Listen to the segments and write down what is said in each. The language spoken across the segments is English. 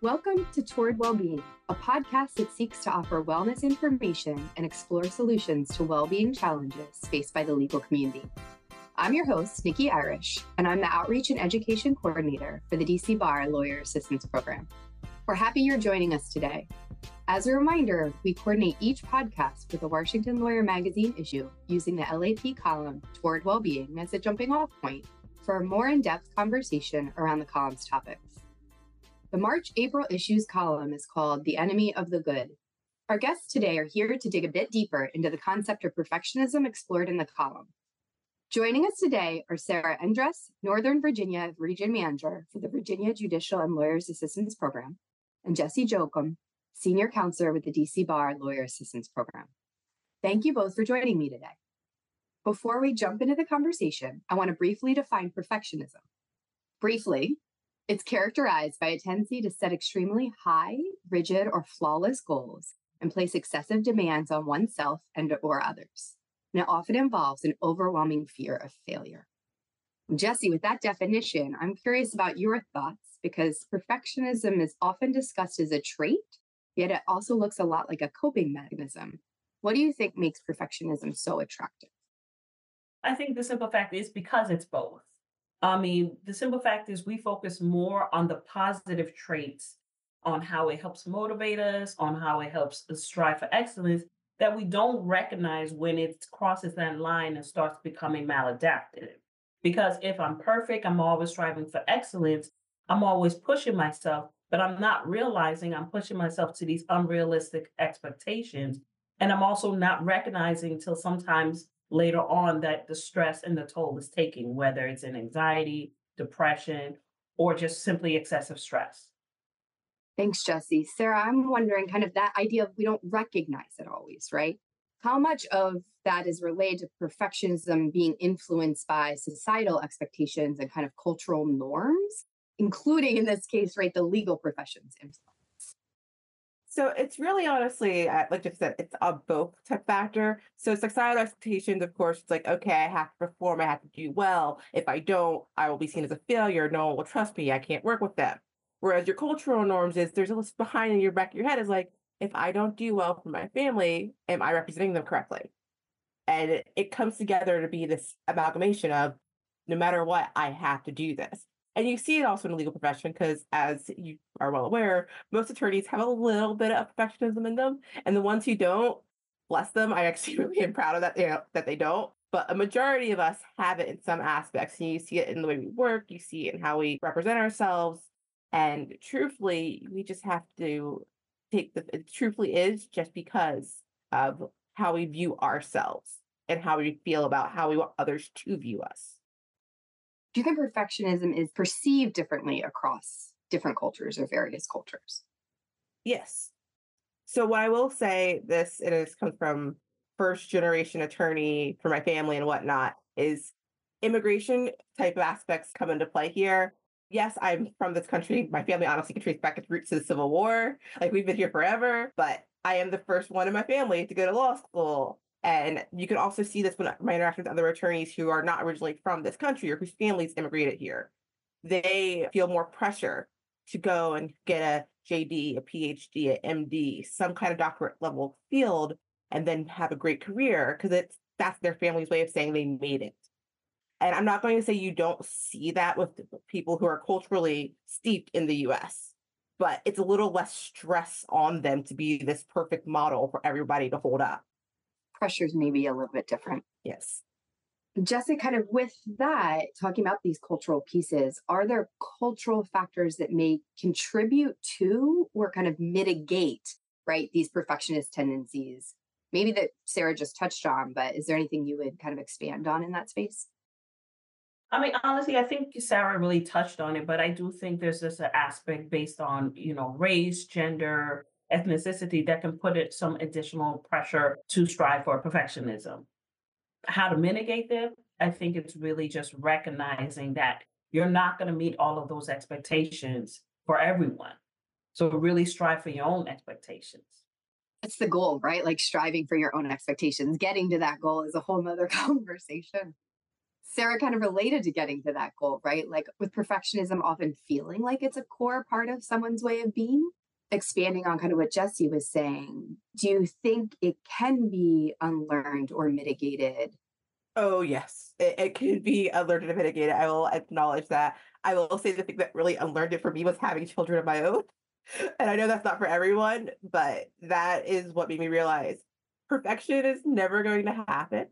Welcome to Toward Wellbeing, a podcast that seeks to offer wellness information and explore solutions to well-being challenges faced by the legal community. I'm your host, Niki Irish, and I'm the Outreach and Education Coordinator for the DC Bar Lawyer Assistance Program. We're happy you're joining us today. As a reminder, we coordinate each podcast with the Washington Lawyer Magazine issue using the LAP column Toward Wellbeing as a jumping off point for a more in depth conversation around the column's topics. The March April issues column is called The Enemy of the Good. Our guests today are here to dig a bit deeper into the concept of perfectionism explored in the column. Joining us today are Sarah Endres, Northern Virginia Region Manager for the Virginia Judicial and Lawyers Assistance Program, and Jessie Joachim, Senior Counselor with the DC Bar Lawyer Assistance Program. Thank you both for joining me today. Before we jump into the conversation, I want to briefly define perfectionism. Briefly, it's characterized by a tendency to set extremely high, rigid, or flawless goals and place excessive demands on oneself and or others. And it often involves an overwhelming fear of failure. Jessie, with that definition, I'm curious about your thoughts because perfectionism is often discussed as a trait, yet it also looks a lot like a coping mechanism. What do you think makes perfectionism so attractive? I think the simple fact is because it's both. I mean, the simple fact is we focus more on the positive traits, on how it helps motivate us, on how it helps us strive for excellence, that we don't recognize when it crosses that line and starts becoming maladaptive. Because if I'm perfect, I'm always striving for excellence, I'm always pushing myself, but I'm not realizing I'm pushing myself to these unrealistic expectations. And I'm also not recognizing till sometimes later on that the stress and the toll is taking, whether it's in anxiety, depression, or just simply excessive stress. Thanks, Jessie. Sarah, I'm wondering kind of that idea of we don't recognize it always, right? How much of that is related to perfectionism being influenced by societal expectations and kind of cultural norms, including in this case, right, the legal profession's influence? So it's really honestly, uh, like I said, it's a both type factor. So societal expectations, of course, it's like, okay, I have to perform, I have to do well. If I don't, I will be seen as a failure. No one will trust me. I can't work with them. Whereas your cultural norms is there's a list behind in your back of your head is like, if I don't do well for my family, am I representing them correctly? And it, it comes together to be this amalgamation of no matter what, I have to do this. And you see it also in the legal profession because, as you are well aware, most attorneys have a little bit of perfectionism in them, and the ones who don't, bless them. I actually really am proud of that. You know, that they don't. But a majority of us have it in some aspects, and you see it in the way we work. You see it in how we represent ourselves. And truthfully, we just have to take the. It truthfully is just because of how we view ourselves and how we feel about how we want others to view us do you think perfectionism is perceived differently across different cultures or various cultures? Yes. So what I will say, this it has come from first generation attorney for my family and whatnot, is immigration type of aspects come into play here. Yes, I'm from this country. My family honestly can trace back its roots to the Civil War. Like we've been here forever, but I am the first one in my family to go to law school. And you can also see this when my interaction with other attorneys who are not originally from this country or whose families immigrated here. They feel more pressure to go and get a JD, a PhD, a MD, some kind of doctorate level field, and then have a great career because it's that's their family's way of saying they made it. And I'm not going to say you don't see that with people who are culturally steeped in the US, but it's a little less stress on them to be this perfect model for everybody to hold up pressures may be a little bit different. Yes. Jessie, kind of with that, talking about these cultural pieces, are there cultural factors that may contribute to or kind of mitigate, right, these perfectionist tendencies? Maybe that Sarah just touched on, but is there anything you would kind of expand on in that space? I mean, honestly, I think Sarah really touched on it, but I do think there's this uh, aspect based on, you know, race, gender, ethnicity that can put it some additional pressure to strive for perfectionism. How to mitigate them? I think it's really just recognizing that you're not going to meet all of those expectations for everyone. So really strive for your own expectations. That's the goal, right? Like striving for your own expectations. Getting to that goal is a whole nother conversation. Sarah kind of related to getting to that goal, right? Like with perfectionism often feeling like it's a core part of someone's way of being. Expanding on kind of what Jessie was saying, do you think it can be unlearned or mitigated? Oh, yes, it, it could be unlearned and mitigated. I will acknowledge that. I will say the thing that really unlearned it for me was having children of my own. And I know that's not for everyone, but that is what made me realize perfection is never going to happen.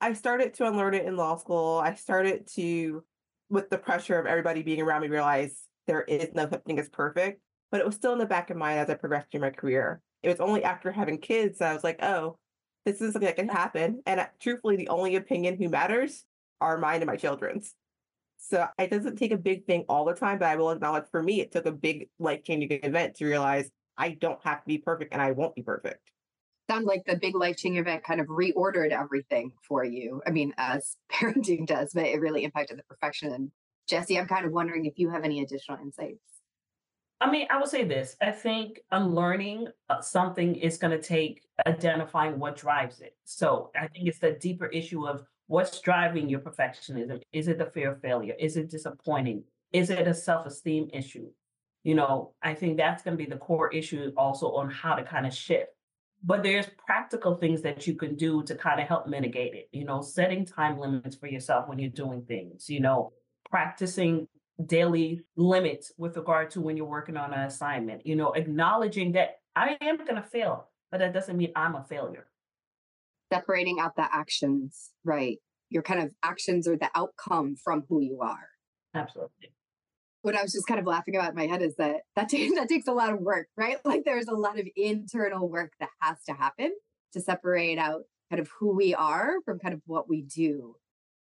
I started to unlearn it in law school. I started to, with the pressure of everybody being around me, realize there is no thing as perfect. But it was still in the back of mind as I progressed through my career. It was only after having kids that I was like, oh, this is something that can happen. And truthfully, the only opinion who matters are mine and my children's. So it doesn't take a big thing all the time, but I will acknowledge for me, it took a big life changing event to realize I don't have to be perfect and I won't be perfect sounds like the big life changing event kind of reordered everything for you. I mean, as parenting does, but it really impacted the perfection. Jessie, I'm kind of wondering if you have any additional insights. I mean, I would say this. I think unlearning uh, something is going to take identifying what drives it. So I think it's the deeper issue of what's driving your perfectionism. Is it the fear of failure? Is it disappointing? Is it a self esteem issue? You know, I think that's going to be the core issue also on how to kind of shift but there's practical things that you can do to kind of help mitigate it you know setting time limits for yourself when you're doing things you know practicing daily limits with regard to when you're working on an assignment you know acknowledging that i am going to fail but that doesn't mean i'm a failure separating out the actions right your kind of actions are the outcome from who you are absolutely what I was just kind of laughing about in my head is that that takes that takes a lot of work, right? Like there's a lot of internal work that has to happen to separate out kind of who we are from kind of what we do.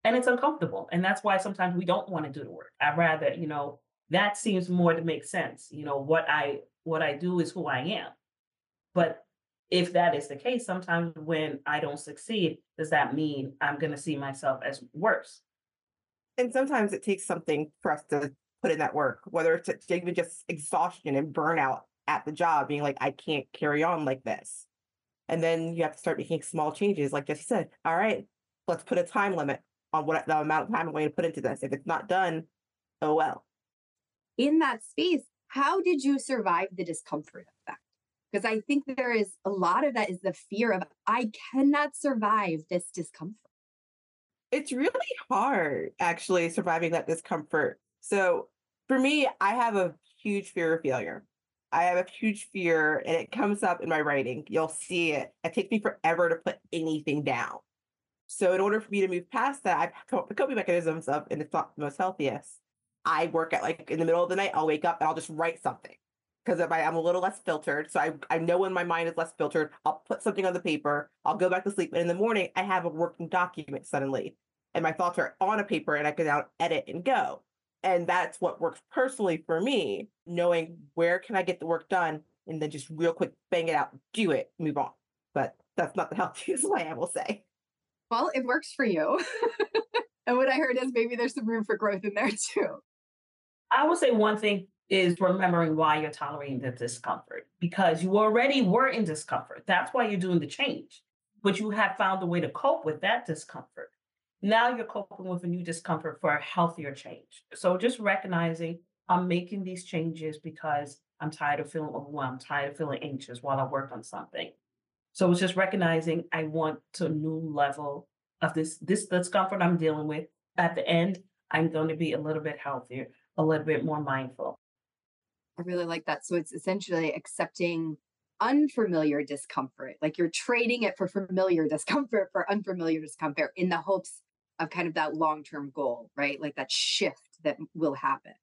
And it's uncomfortable. And that's why sometimes we don't want to do the work. I'd rather, you know, that seems more to make sense. You know, what I what I do is who I am. But if that is the case, sometimes when I don't succeed, does that mean I'm going to see myself as worse? And sometimes it takes something for us to put in that work, whether it's even just exhaustion and burnout at the job, being like, I can't carry on like this. And then you have to start making small changes, like Jessie said. All right, let's put a time limit on what the amount of time I'm going to put into this. If it's not done, oh well. In that space, how did you survive the discomfort of that? Because I think there is a lot of that is the fear of I cannot survive this discomfort. It's really hard actually surviving that discomfort. So for me, I have a huge fear of failure. I have a huge fear, and it comes up in my writing. You'll see it. It takes me forever to put anything down. So, in order for me to move past that, I've come coping mechanisms of, and it's not the most healthiest. I work at like in the middle of the night, I'll wake up and I'll just write something because I'm a little less filtered. So I, I know when my mind is less filtered, I'll put something on the paper, I'll go back to sleep. And in the morning, I have a working document suddenly. And my thoughts are on a paper and I can now edit and go and that's what works personally for me knowing where can i get the work done and then just real quick bang it out do it move on but that's not the healthiest way i will say well it works for you. And what i heard is maybe there's some room for growth in there too. I would say one thing is remembering why you're tolerating the discomfort because you already were in discomfort. That's why you're doing the change. But you have found a way to cope with that discomfort. Now you're coping with a new discomfort for a healthier change. So just recognizing I'm making these changes because I'm tired of feeling overwhelmed, tired of feeling anxious while I work on something. So it's just recognizing I want to a new level of this this discomfort I'm dealing with. At the end, I'm going to be a little bit healthier, a little bit more mindful. I really like that. So it's essentially accepting unfamiliar discomfort. Like you're trading it for familiar discomfort for unfamiliar discomfort in the hopes of kind of that long term goal, right? Like that shift that will happen.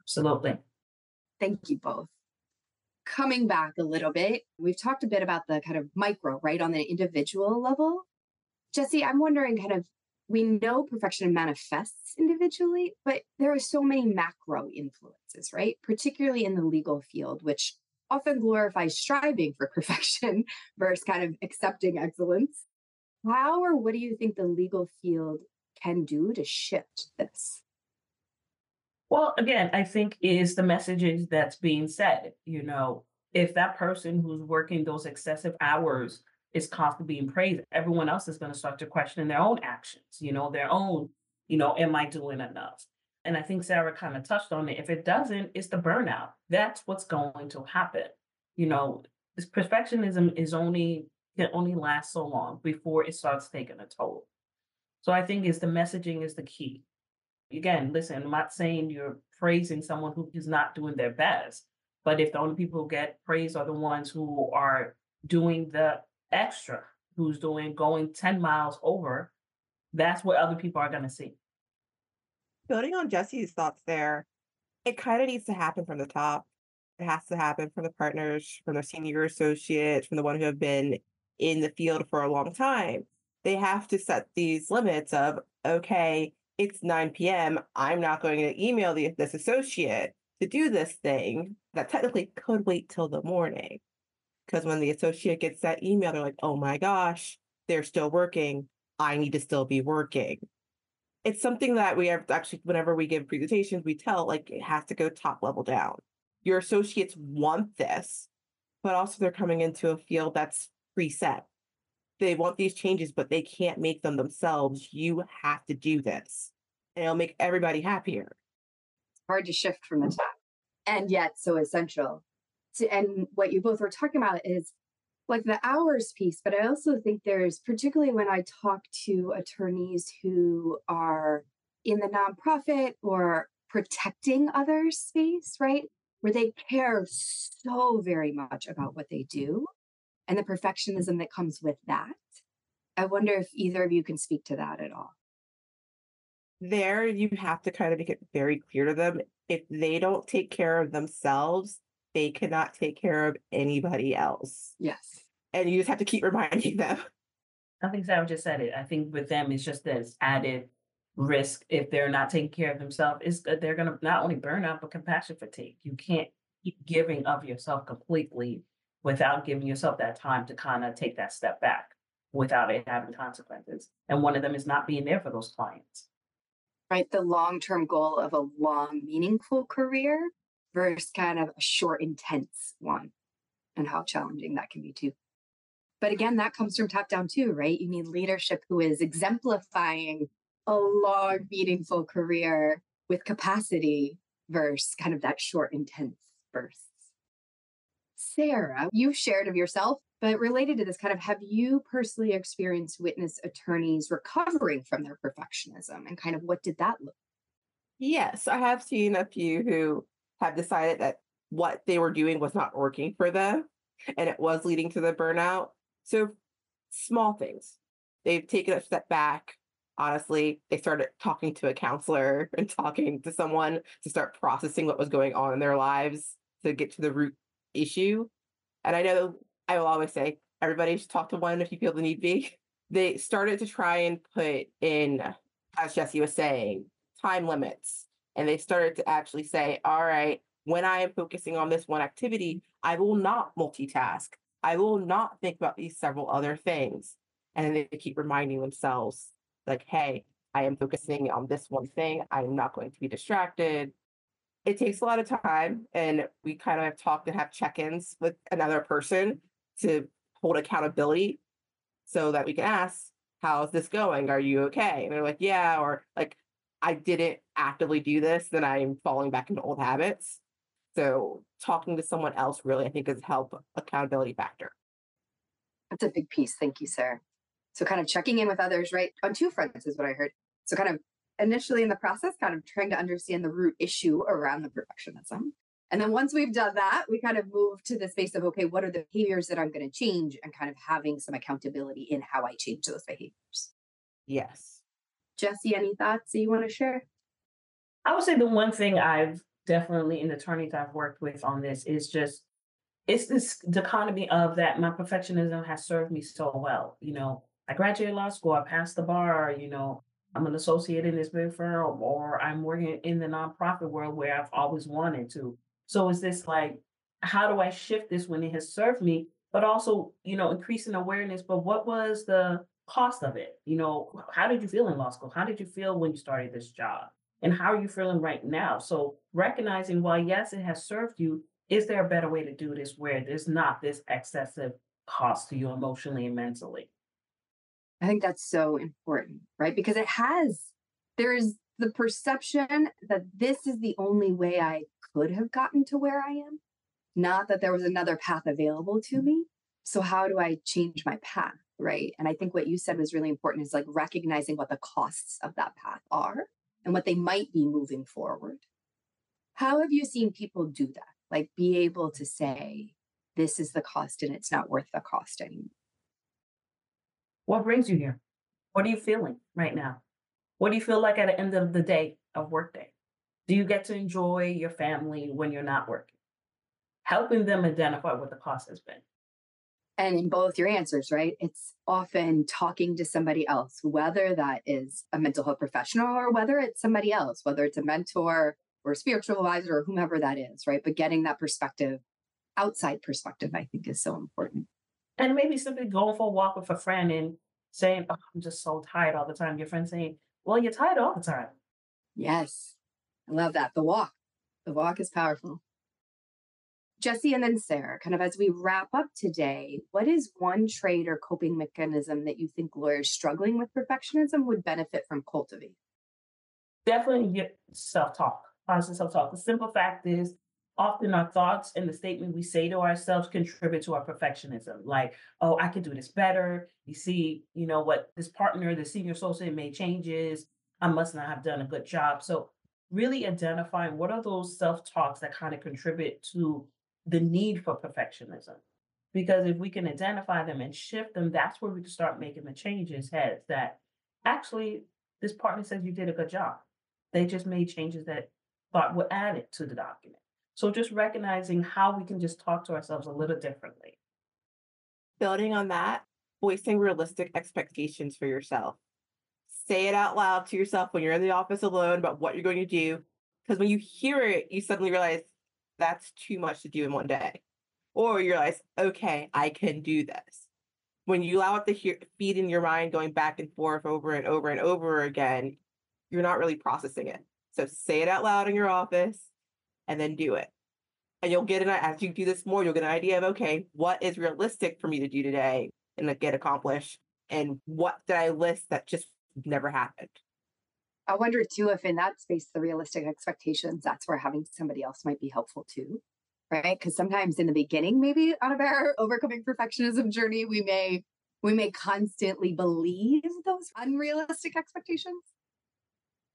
Absolutely. Thank you both. Coming back a little bit, we've talked a bit about the kind of micro, right, on the individual level. Jessie, I'm wondering kind of, we know perfection manifests individually, but there are so many macro influences, right? Particularly in the legal field, which often glorifies striving for perfection versus kind of accepting excellence. How or what do you think the legal field can do to shift this? Well, again, I think is the messages that's being said. You know, if that person who's working those excessive hours is constantly being praised, everyone else is going to start to question their own actions, you know, their own You know, am I doing enough? And I think Sarah kind of touched on it. If it doesn't, it's the burnout. That's what's going to happen. You know, this perfectionism is only can only last so long before it starts taking a toll. So I think is the messaging is the key. Again, listen, I'm not saying you're praising someone who is not doing their best, but if the only people who get praised are the ones who are doing the extra, who's doing going 10 miles over, that's what other people are going to see. Building on Jessie's thoughts there, it kind of needs to happen from the top. It has to happen from the partners, from the senior associates, from the one who have been in the field for a long time. They have to set these limits of, okay, it's 9 p.m. I'm not going to email the, this associate to do this thing that technically could wait till the morning. Because when the associate gets that email, they're like, oh my gosh, they're still working. I need to still be working. It's something that we have actually, whenever we give presentations, we tell like it has to go top level down. Your associates want this, but also they're coming into a field that's preset. They want these changes, but they can't make them themselves. You have to do this, and it'll make everybody happier. It's hard to shift from the mm. top, and yet so essential. To, and what you both were talking about is like the hours piece, but I also think there's, particularly when I talk to attorneys who are in the nonprofit or protecting others space, right? Where they care so very much about what they do and the perfectionism that comes with that. I wonder if either of you can speak to that at all. There, you have to kind of make it very clear to them if they don't take care of themselves, they cannot take care of anybody else. Yes. And you just have to keep reminding them. I think Sarah just said it. I think with them, it's just this added risk if they're not taking care of themselves. Is that they're going to not only burn out, but compassion fatigue. You can't keep giving of yourself completely without giving yourself that time to kind of take that step back without it having consequences. And one of them is not being there for those clients. Right. The long term goal of a long, meaningful career versus kind of a short, intense one, and how challenging that can be too. But again, that comes from top down too, right? You need leadership who is exemplifying a long, meaningful career with capacity versus kind of that short, intense burst. Sarah, you've shared of yourself, but related to this, kind of have you personally experienced witness attorneys recovering from their perfectionism and kind of what did that look? Yes, I have seen a few who have decided that what they were doing was not working for them and it was leading to the burnout. So small things. They've taken a step back. Honestly, they started talking to a counselor and talking to someone to start processing what was going on in their lives to get to the root issue. And I know I will always say everybody should talk to one if you feel the need be. They started to try and put in, as Jessie was saying, time limits. And they started to actually say, all right, when I am focusing on this one activity, I will not multitask. I will not think about these several other things. And they keep reminding themselves, like, hey, I am focusing on this one thing. I'm not going to be distracted it takes a lot of time and we kind of have talked and have check-ins with another person to hold accountability so that we can ask how's this going? Are you okay? And they're like yeah or like i didn't actively do this then i'm falling back into old habits. So talking to someone else really i think has helped accountability factor. That's a big piece. Thank you sarah so kind of checking in with others right? On two fronts is what i heard. So kind of initially in the process, kind of trying to understand the root issue around the perfectionism. And then once we've done that, we kind of move to the space of, okay, what are the behaviors that I'm going to change and kind of having some accountability in how I change those behaviors. Yes. Jessie, any thoughts that you want to share? I would say the one thing I've definitely in the attorneys I've worked with on this is just it's this dichotomy of that my perfectionism has served me so well. You know, I graduated law school, I passed the bar, you know, I'm an associate in this big firm or I'm working in the nonprofit world where I've always wanted to. So is this like, how do I shift this when it has served me, but also, you know, increasing awareness, but what was the cost of it? You know, how did you feel in law school? How did you feel when you started this job? And how are you feeling right now? So recognizing, while yes, it has served you, is there a better way to do this where there's not this excessive cost to you emotionally and mentally? I think that's so important, right? Because it has there's the perception that this is the only way I could have gotten to where I am, not that there was another path available to mm-hmm. me. So, how do I change my path? Right. And I think what you said was really important is like recognizing what the costs of that path are and what they might be moving forward. How have you seen people do that? Like be able to say, this is the cost and it's not worth the cost anymore. What brings you here? What are you feeling right now? What do you feel like at the end of the day of workday? Do you get to enjoy your family when you're not working? Helping them identify what the cost has been. And in both your answers, right? It's often talking to somebody else, whether that is a mental health professional or whether it's somebody else, whether it's a mentor or a spiritual advisor or whomever that is, right? But getting that perspective, outside perspective, I think is so important. And maybe simply going for a walk with a friend and saying, oh, I'm just so tired all the time. Your friend saying, Well, you're tired all the time. Yes. I love that. The walk. The walk is powerful. Jessie and then Sarah, kind of as we wrap up today, what is one trait or coping mechanism that you think lawyers struggling with perfectionism would benefit from cultivating? Definitely self talk, positive self talk. The simple fact is, often our thoughts and the statement we say to ourselves contribute to our perfectionism. Like, oh, I could do this better. You see, you know what this partner, the senior associate made changes. I must not have done a good job. So really identifying what are those self talks that kind of contribute to the need for perfectionism. Because if we can identify them and shift them, that's where we can start making the changes heads that actually this partner says you did a good job. They just made changes that thought were added to the document. So just recognizing how we can just talk to ourselves a little differently. Building on that, voicing realistic expectations for yourself. Say it out loud to yourself when you're in the office alone about what you're going to do. Because when you hear it, you suddenly realize that's too much to do in one day. Or you realize, okay, I can do this. When you allow it to hear, feed in your mind going back and forth over and over and over again, you're not really processing it. So say it out loud in your office and then do it. And you'll get an as you do this more, you'll get an idea of okay, what is realistic for me to do today and get accomplished, and what did I list that just never happened. I wonder too if in that space the realistic expectations, that's where having somebody else might be helpful too. Right. Because sometimes in the beginning, maybe on our overcoming perfectionism journey, we may we may constantly believe those unrealistic expectations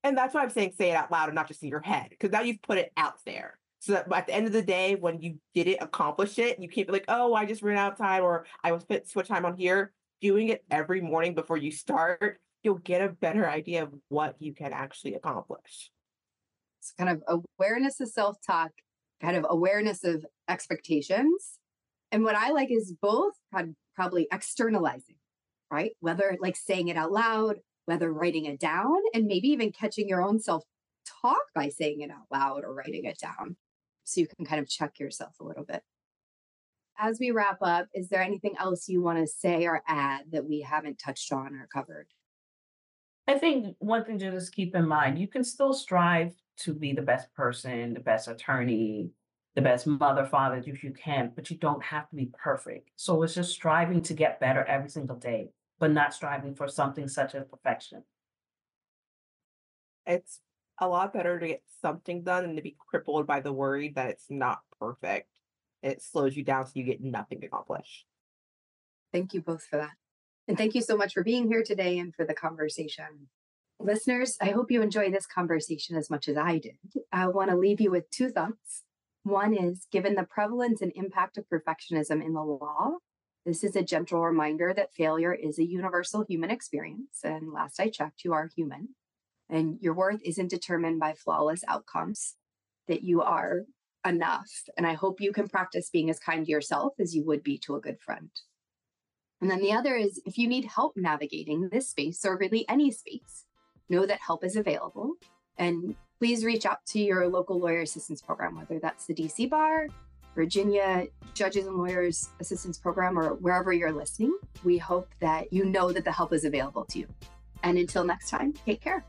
and that's why I'm saying say it out loud and not just in your head, because now you've put it out there. So that at the end of the day, when you did it, accomplish it, you can't be like, oh, I just ran out of time or I was spent switch time on here. Doing it every morning before you start, you'll get a better idea of what you can actually accomplish. It's kind of awareness of self talk, kind of awareness of expectations. And what I like is both probably externalizing, right? Whether like saying it out loud whether writing it down and maybe even catching your own self talk by saying it out loud or writing it down. So you can kind of check yourself a little bit. As we wrap up, is there anything else you want to say or add that we haven't touched on or covered? I think one thing to just keep in mind you can still strive to be the best person, the best attorney, the best mother, father if you can, but you don't have to be perfect. So it's just striving to get better every single day but not striving for something such as perfection. It's a lot better to get something done than to be crippled by the worry that it's not perfect. It slows you down so you get nothing accomplished. Thank you both for that. And thank you so much for being here today and for the conversation. Listeners, I hope you enjoy this conversation as much as I did. I want to leave you with two thoughts. One is given the prevalence and impact of perfectionism in the law, this is a gentle reminder that failure is a universal human experience. And last I checked, you are human. And your worth isn't determined by flawless outcomes, that you are enough. And I hope you can practice being as kind to yourself as you would be to a good friend. And then the other is if you need help navigating this space or really any space, know that help is available. And please reach out to your local lawyer assistance program, whether that's the DC Bar, Virginia Judges and Lawyers Assistance Program, or wherever you're listening. We hope that you know that the help is available to you. And until next time, take care.